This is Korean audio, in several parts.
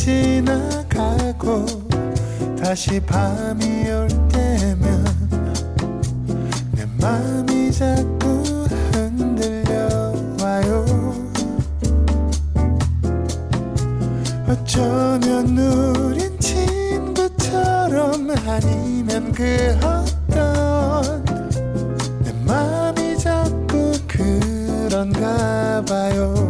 지나가고 다시 밤이 올 때면 내 맘이 자꾸 흔들려와요. 어쩌면 우린 친구처럼 아니면 그 어떤 내 맘이 자꾸 그런가 봐요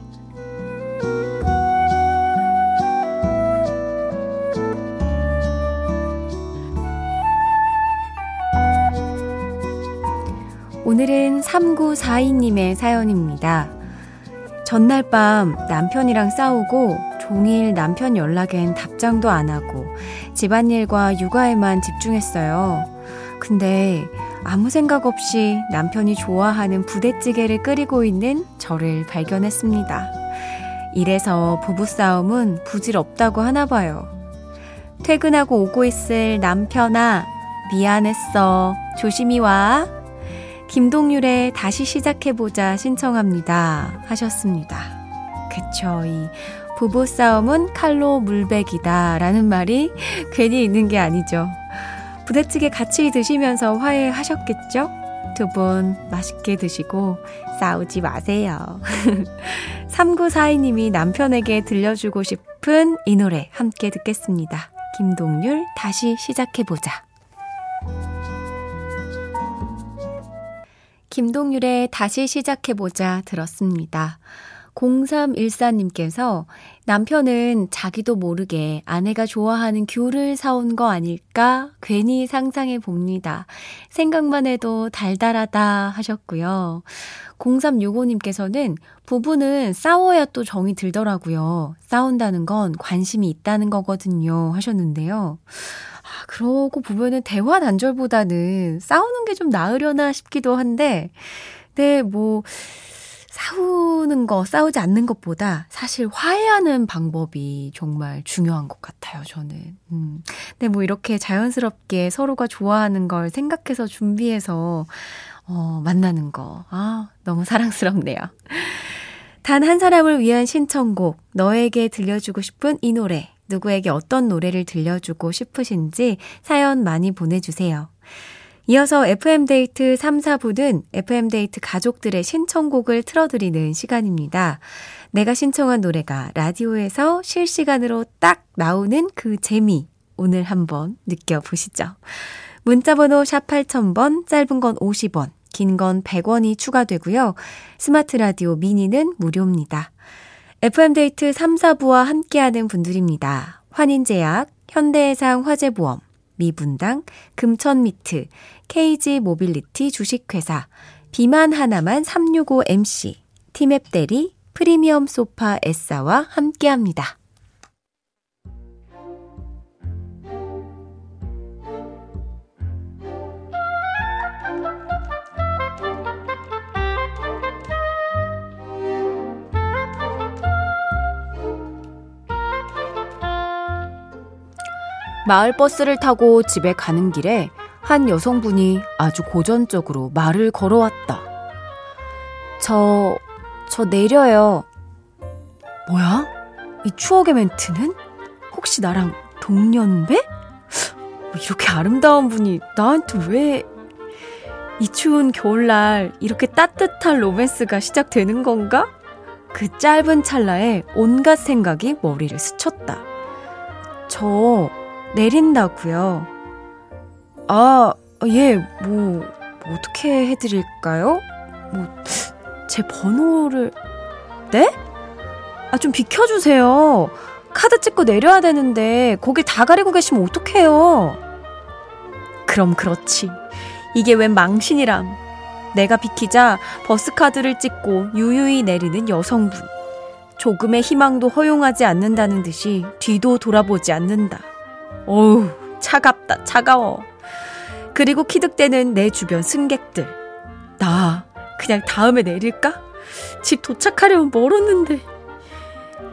오늘은 3942님의 사연입니다. 전날 밤 남편이랑 싸우고 종일 남편 연락엔 답장도 안 하고 집안일과 육아에만 집중했어요. 근데 아무 생각 없이 남편이 좋아하는 부대찌개를 끓이고 있는 저를 발견했습니다. 이래서 부부싸움은 부질없다고 하나 봐요. 퇴근하고 오고 있을 남편아, 미안했어. 조심히 와. 김동률의 다시 시작해보자 신청합니다. 하셨습니다. 그쵸. 이 부부 싸움은 칼로 물백이다. 라는 말이 괜히 있는 게 아니죠. 부대찌개 같이 드시면서 화해하셨겠죠? 두 분 맛있게 드시고 싸우지 마세요. 3942님이 남편에게 들려주고 싶은 이 노래 함께 듣겠습니다. 김동률 다시 시작해보자. 김동률의 다시 시작해보자 들었습니다. 0314님께서 남편은 자기도 모르게 아내가 좋아하는 귤을 사온 거 아닐까 괜히 상상해 봅니다. 생각만 해도 달달하다 하셨고요. 0365님께서는 부부는 싸워야 또 정이 들더라고요. 싸운다는 건 관심이 있다는 거거든요 하셨는데요. 아, 그러고 보면은 대화 단절보다는 싸우는 게 좀 나으려나 싶기도 한데, 네, 뭐, 싸우는 거, 싸우지 않는 것보다 사실 화해하는 방법이 정말 중요한 것 같아요, 저는. 음. 근데 뭐 이렇게 자연스럽게 서로가 좋아하는 걸 생각해서 준비해서, 어, 만나는 거. 아, 너무 사랑스럽네요. 단 한 사람을 위한 신청곡, 너에게 들려주고 싶은 이 노래, 누구에게 어떤 노래를 들려주고 싶으신지 사연 많이 보내주세요. 이어서 FM데이트 3, 4부는 FM데이트 가족들의 신청곡을 틀어드리는 시간입니다. 내가 신청한 노래가 라디오에서 실시간으로 딱 나오는 그 재미, 오늘 한번 느껴보시죠. 문자번호 샵 8000번, 짧은 건 50원, 긴 건 100원이 추가되고요. 스마트 라디오 미니는 무료입니다. FM데이트 3, 4부와 함께하는 분들입니다. 환인제약, 현대해상 화재보험, 미분당, 금천미트, KG 모빌리티 주식회사, 비만 하나만 365MC, 티맵 대리, 프리미엄 소파 에싸와 함께합니다. 마을 버스를 타고 집에 가는 길에 한 여성분이 아주 고전적으로 말을 걸어왔다. 저, 저 내려요. 뭐야? 이 추억의 멘트는? 혹시 나랑 동년배? 이렇게 아름다운 분이 나한테 왜, 이 추운 겨울날 이렇게 따뜻한 로맨스가 시작되는 건가? 그 짧은 찰나에 온갖 생각이 머리를 스쳤다. 저 내린다고요. 아, 예, 뭐, 뭐 어떻게 해드릴까요? 뭐, 제 번호를, 네? 아, 좀 비켜주세요. 카드 찍고 내려야 되는데, 거길 다 가리고 계시면 어떡해요? 그럼 그렇지. 이게 웬 망신이람. 내가 비키자 버스카드를 찍고 유유히 내리는 여성분. 조금의 희망도 허용하지 않는다는 듯이 뒤도 돌아보지 않는다. 어우, 차갑다, 차가워. 그리고 키득대는 내 주변 승객들. 나 그냥 다음에 내릴까? 집 도착하려면 멀었는데.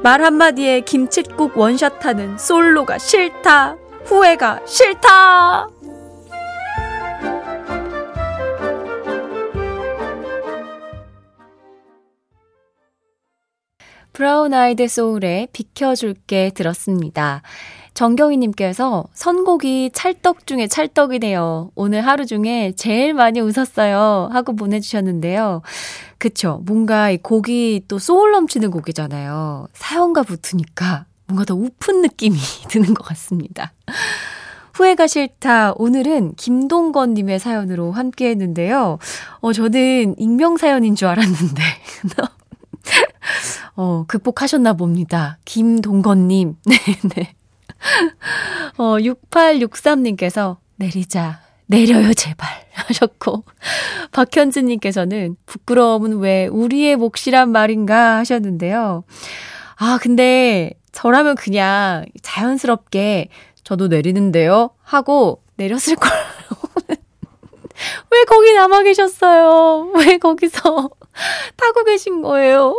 말 한마디에 김칫국 원샷하는 솔로가 싫다. 후회가 싫다. 브라운 아이드 소울의 비켜줄게 들었습니다. 정경희님께서 선곡이 찰떡 중에 찰떡이네요. 오늘 하루 중에 제일 많이 웃었어요. 하고 보내주셨는데요. 그쵸. 뭔가 이 곡이 또 소울 넘치는 곡이잖아요. 사연과 붙으니까 뭔가 더 우픈 느낌이 드는 것 같습니다. 후회가 싫다. 오늘은 김동건님의 사연으로 함께 했는데요. 어, 저는 익명사연인 줄 알았는데. 어, 극복하셨나 봅니다. 김동건님. 네, 네. 어, 6863님께서 내리자. 내려요, 제발. 하셨고, 박현진님께서는 부끄러움은 왜 우리의 몫이란 말인가 하셨는데요. 아, 근데 저라면 그냥 자연스럽게 저도 내리는데요? 하고 내렸을 걸. 왜 거기 남아 계셨어요? 왜 거기서 타고 계신 거예요?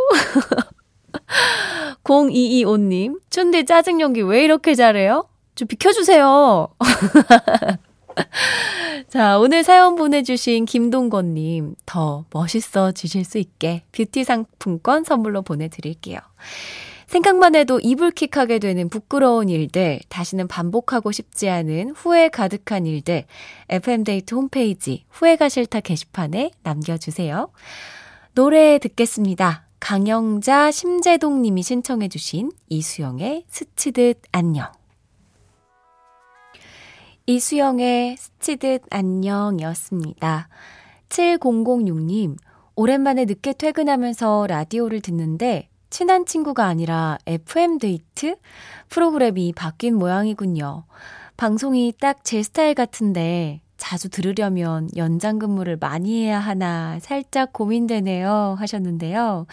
0225님, 춘디 짜증 연기 왜 이렇게 잘해요? 좀 비켜주세요. 자, 오늘 사연 보내주신 김동건님, 더 멋있어지실 수 있게 뷰티 상품권 선물로 보내드릴게요. 생각만 해도 이불킥하게 되는 부끄러운 일들, 다시는 반복하고 싶지 않은 후회 가득한 일들, FM데이트 홈페이지 후회가 싫다 게시판에 남겨주세요. 노래 듣겠습니다. 강영자, 심재동 님이 신청해 주신 이수영의 스치듯 안녕. 이수영의 스치듯 안녕이었습니다. 7006님, 오랜만에 늦게 퇴근하면서 라디오를 듣는데 친한 친구가 아니라 FM데이트? 프로그램이 바뀐 모양이군요. 방송이 딱 제 스타일 같은데 자주 들으려면 연장 근무를 많이 해야 하나 살짝 고민되네요 하셨는데요.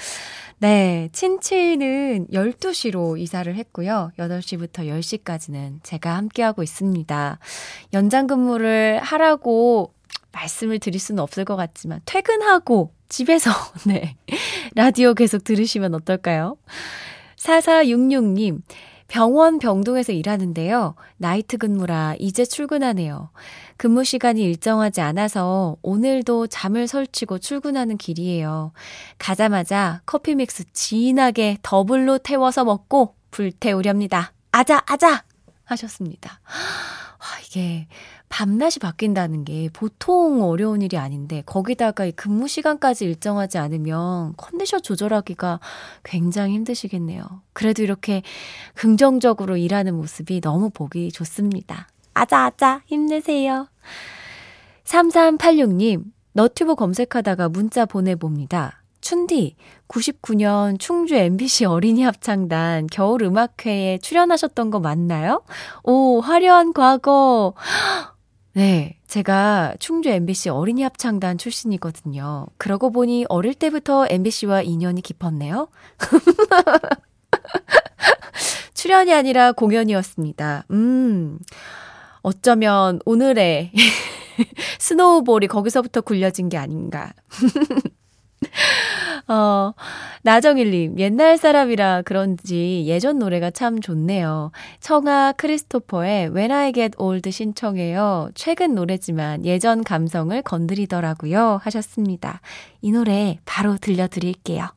네, 친치는 12시로 이사를 했고요. 8시부터 10시까지는 제가 함께하고 있습니다. 연장 근무를 하라고 말씀을 드릴 수는 없을 것 같지만 퇴근하고 집에서 네. 라디오 계속 들으시면 어떨까요? 4466님 병원 병동에서 일하는데요. 나이트 근무라 이제 출근하네요. 근무 시간이 일정하지 않아서 오늘도 잠을 설치고 출근하는 길이에요. 가자마자 커피 믹스 진하게 더블로 태워서 먹고 불태우렵니다. 아자, 아자! 하셨습니다. 와, 이게 밤낮이 바뀐다는 게 보통 어려운 일이 아닌데 거기다가 이 근무 시간까지 일정하지 않으면 컨디션 조절하기가 굉장히 힘드시겠네요. 그래도 이렇게 긍정적으로 일하는 모습이 너무 보기 좋습니다. 아자아자 힘내세요. 3386님 너튜브 검색하다가 문자 보내봅니다. 춘디, 99년 충주 MBC 어린이 합창단 겨울 음악회에 출연하셨던 거 맞나요? 오, 화려한 과거. 네, 제가 충주 MBC 어린이 합창단 출신이거든요. 그러고 보니 어릴 때부터 MBC와 인연이 깊었네요. 출연이 아니라 공연이었습니다. 음, 어쩌면 오늘의 스노우볼이 거기서부터 굴려진 게 아닌가. 어, 나정일님, 옛날 사람이라 그런지 예전 노래가 참 좋네요. 청하 크리스토퍼의 When I Get Old 신청해요. 최근 노래지만 예전 감성을 건드리더라고요. 하셨습니다. 이 노래 바로 들려드릴게요.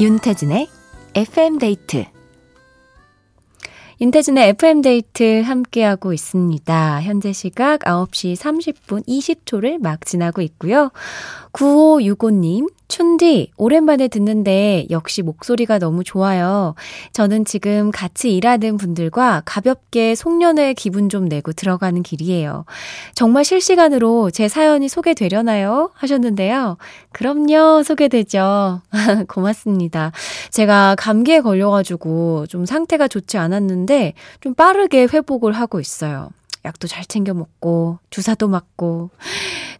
윤태진의 FM 데이트 인태진의 FM데이트 함께하고 있습니다. 현재 시각 9시 30분 20초를 막 지나고 있고요. 9565님, 춘디, 오랜만에 듣는데 역시 목소리가 너무 좋아요. 저는 지금 같이 일하는 분들과 가볍게 송년회 기분 좀 내고 들어가는 길이에요. 정말 실시간으로 제 사연이 소개되려나요? 하셨는데요. 그럼요, 소개되죠. 고맙습니다. 제가 감기에 걸려가지고 좀 상태가 좋지 않았는데 좀 빠르게 회복을 하고 있어요. 약도 잘 챙겨 먹고, 주사도 맞고,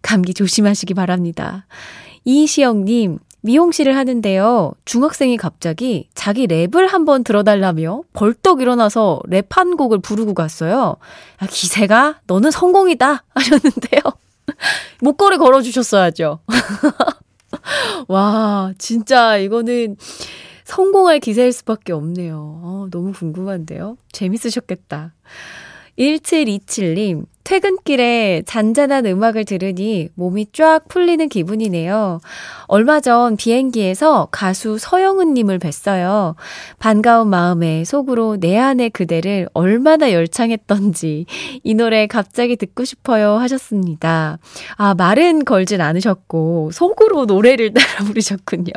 감기 조심하시기 바랍니다. 이시영님, 미용실을 하는데요. 중학생이 갑자기 자기 랩을 한번 들어달라며 벌떡 일어나서 랩 한 곡을 부르고 갔어요. 아, 기세가 너는 성공이다 하셨는데요. 목걸이 걸어주셨어야죠. 와, 진짜 이거는 성공할 기세일 수밖에 없네요. 어, 너무 궁금한데요. 재밌으셨겠다. 1727님, 퇴근길에 잔잔한 음악을 들으니 몸이 쫙 풀리는 기분이네요. 얼마 전 비행기에서 가수 서영은님을 뵀어요. 반가운 마음에 속으로 내 안의 그대를 얼마나 열창했던지 이 노래 갑자기 듣고 싶어요 하셨습니다. 아, 말은 걸진 않으셨고 속으로 노래를 따라 부르셨군요.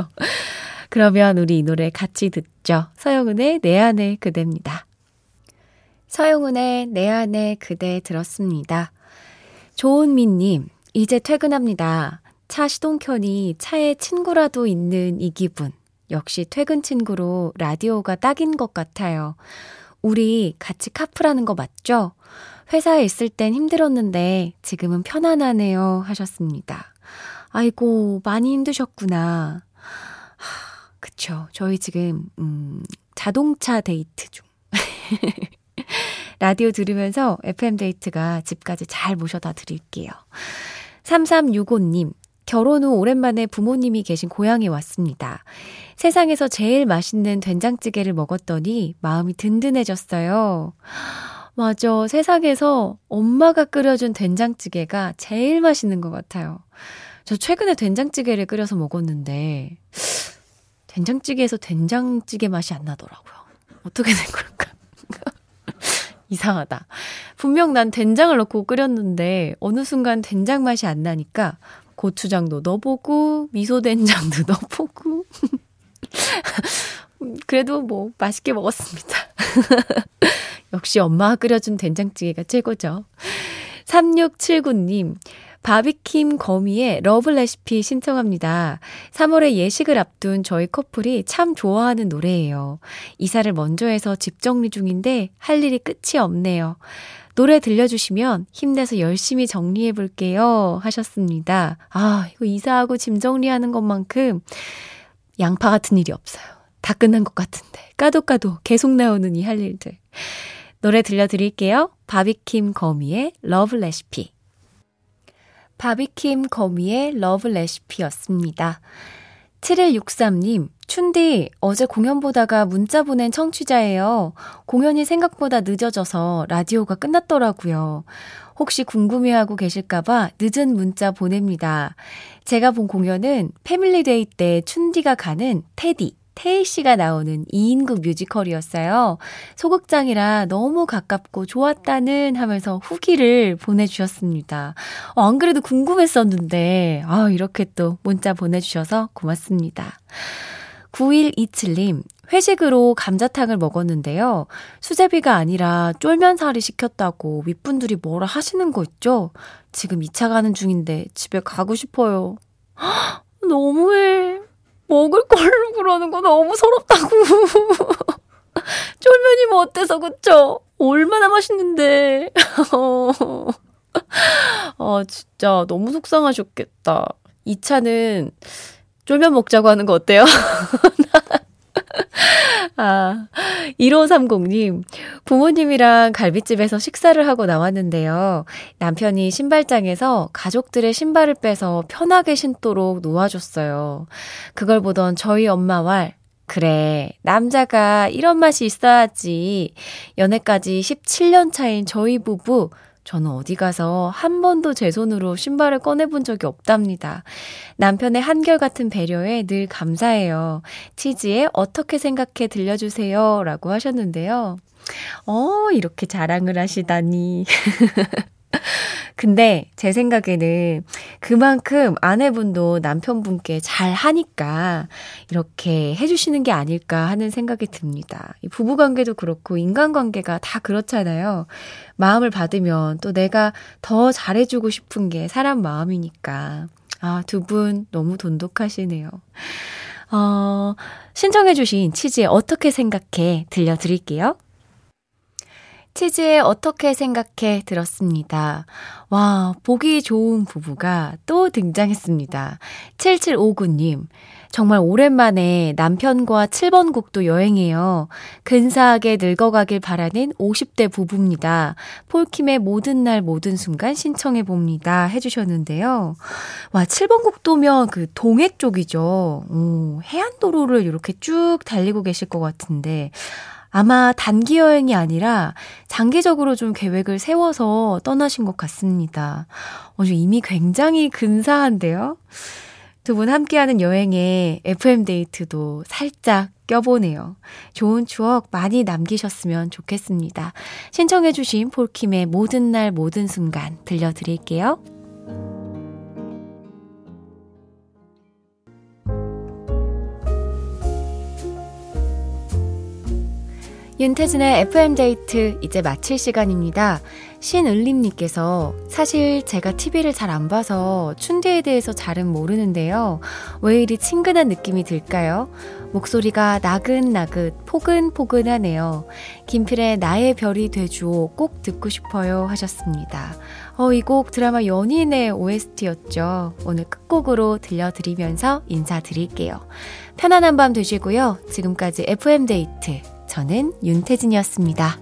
그러면 우리 이 노래 같이 듣죠. 서영은의 내 안의 그대입니다. 서영은의 내 안에 그대 들었습니다. 조은미님, 이제 퇴근합니다. 차 시동 켜니 차에 친구라도 있는 이 기분. 역시 퇴근 친구로 라디오가 딱인 것 같아요. 우리 같이 카풀하는 거 맞죠? 회사에 있을 땐 힘들었는데 지금은 편안하네요 하셨습니다. 아이고, 많이 힘드셨구나. 하, 그쵸. 저희 지금, 음, 자동차 데이트 중. 라디오 들으면서 FM데이트가 집까지 잘 모셔다 드릴게요. 3365님, 결혼 후 오랜만에 부모님이 계신 고향에 왔습니다. 세상에서 제일 맛있는 된장찌개를 먹었더니 마음이 든든해졌어요. 맞아. 세상에서 엄마가 끓여준 된장찌개가 제일 맛있는 것 같아요. 저 최근에 된장찌개를 끓여서 먹었는데, 된장찌개에서 된장찌개 맛이 안 나더라고요. 어떻게 된 걸까? 이상하다. 분명 난 된장을 넣고 끓였는데 어느 순간 된장 맛이 안 나니까 고추장도 넣어보고 미소 된장도 넣어보고 그래도 뭐 맛있게 먹었습니다. 역시 엄마가 끓여준 된장찌개가 최고죠. 3679님, 바비킴 거미의 Love Recipe 신청합니다. 3월에 예식을 앞둔 저희 커플이 참 좋아하는 노래예요. 이사를 먼저 해서 집 정리 중인데 할 일이 끝이 없네요. 노래 들려주시면 힘내서 열심히 정리해 볼게요. 하셨습니다. 아, 이거 이사하고 짐 정리하는 것만큼 양파 같은 일이 없어요. 다 끝난 것 같은데. 까도 까도 계속 나오는 이 할 일들. 노래 들려드릴게요. 바비킴 거미의 Love Recipe. 바비킴 거미의 Love Recipe였습니다. 7163님, 춘디, 어제 공연 보다가 문자 보낸 청취자예요. 공연이 생각보다 늦어져서 라디오가 끝났더라고요. 혹시 궁금해하고 계실까봐 늦은 문자 보냅니다. 제가 본 공연은 family day 때 춘디가 가는 테디, 태희 씨가 나오는 2인극 뮤지컬이었어요. 소극장이라 너무 가깝고 좋았다는 하면서 후기를 보내주셨습니다. 어, 안 그래도 궁금했었는데, 아, 이렇게 또 문자 보내주셔서 고맙습니다. 9127님, 회식으로 감자탕을 먹었는데요. 수제비가 아니라 쫄면사리 시켰다고 윗분들이 뭐라 하시는 거 있죠? 지금 2차 가는 중인데 집에 가고 싶어요. 너무해. 먹을 걸로 그러는 거 너무 서럽다고. 쫄면이 뭐 어때서, 그쵸? 얼마나 맛있는데. 어, 진짜 너무 속상하셨겠다. 2차는 쫄면 먹자고 하는 거 어때요? 아, 1530님, 부모님이랑 갈비집에서 식사를 하고 나왔는데요. 남편이 신발장에서 가족들의 신발을 빼서 편하게 신도록 놓아줬어요. 그걸 보던 저희 엄마 왈, 그래, 남자가 이런 맛이 있어야지. 연애까지 17년 차인 저희 부부, 저는 어디 가서 한 번도 제 손으로 신발을 꺼내본 적이 없답니다. 남편의 한결같은 배려에 늘 감사해요. 치즈에 어떻게 생각해 들려주세요. 라고 하셨는데요. 어, 이렇게 자랑을 하시다니. 근데 제 생각에는 그만큼 아내분도 남편분께 잘 하니까 이렇게 해주시는 게 아닐까 하는 생각이 듭니다. 이 부부관계도 그렇고 인간관계가 다 그렇잖아요. 마음을 받으면 또 내가 더 잘해주고 싶은 게 사람 마음이니까. 아, 두 분 너무 돈독하시네요. 어, 신청해주신 치즈에 어떻게 생각해 들려드릴게요. 치즈에 어떻게 생각해 들었습니다. 와, 보기 좋은 부부가 또 등장했습니다. 7759님. 정말 오랜만에 남편과 7번 국도 여행해요. 근사하게 늙어가길 바라는 50대 부부입니다. 폴킴의 모든 날 모든 순간 신청해 봅니다. 해주셨는데요. 와, 7번 국도면 그 동해 쪽이죠. 오, 해안도로를 이렇게 쭉 달리고 계실 것 같은데. 아마 단기 여행이 아니라 장기적으로 좀 계획을 세워서 떠나신 것 같습니다. 어, 이미 굉장히 근사한데요? 두 분 함께하는 여행에 FM데이트도 살짝 껴보네요. 좋은 추억 많이 남기셨으면 좋겠습니다. 신청해주신 폴킴의 모든 날 모든 순간 들려드릴게요. 윤태진의 FM데이트 이제 마칠 시간입니다. 신을림님께서 사실 제가 TV를 잘 안 봐서 춘디에 대해서 잘은 모르는데요. 왜 이리 친근한 느낌이 들까요? 목소리가 나긋나긋 포근포근하네요. 김필의 나의 별이 돼주오 꼭 듣고 싶어요 하셨습니다. 어, 이 곡 드라마 연인의 OST였죠. 오늘 끝곡으로 들려드리면서 인사드릴게요. 편안한 밤 되시고요. 지금까지 FM데이트 저는 윤태진이었습니다.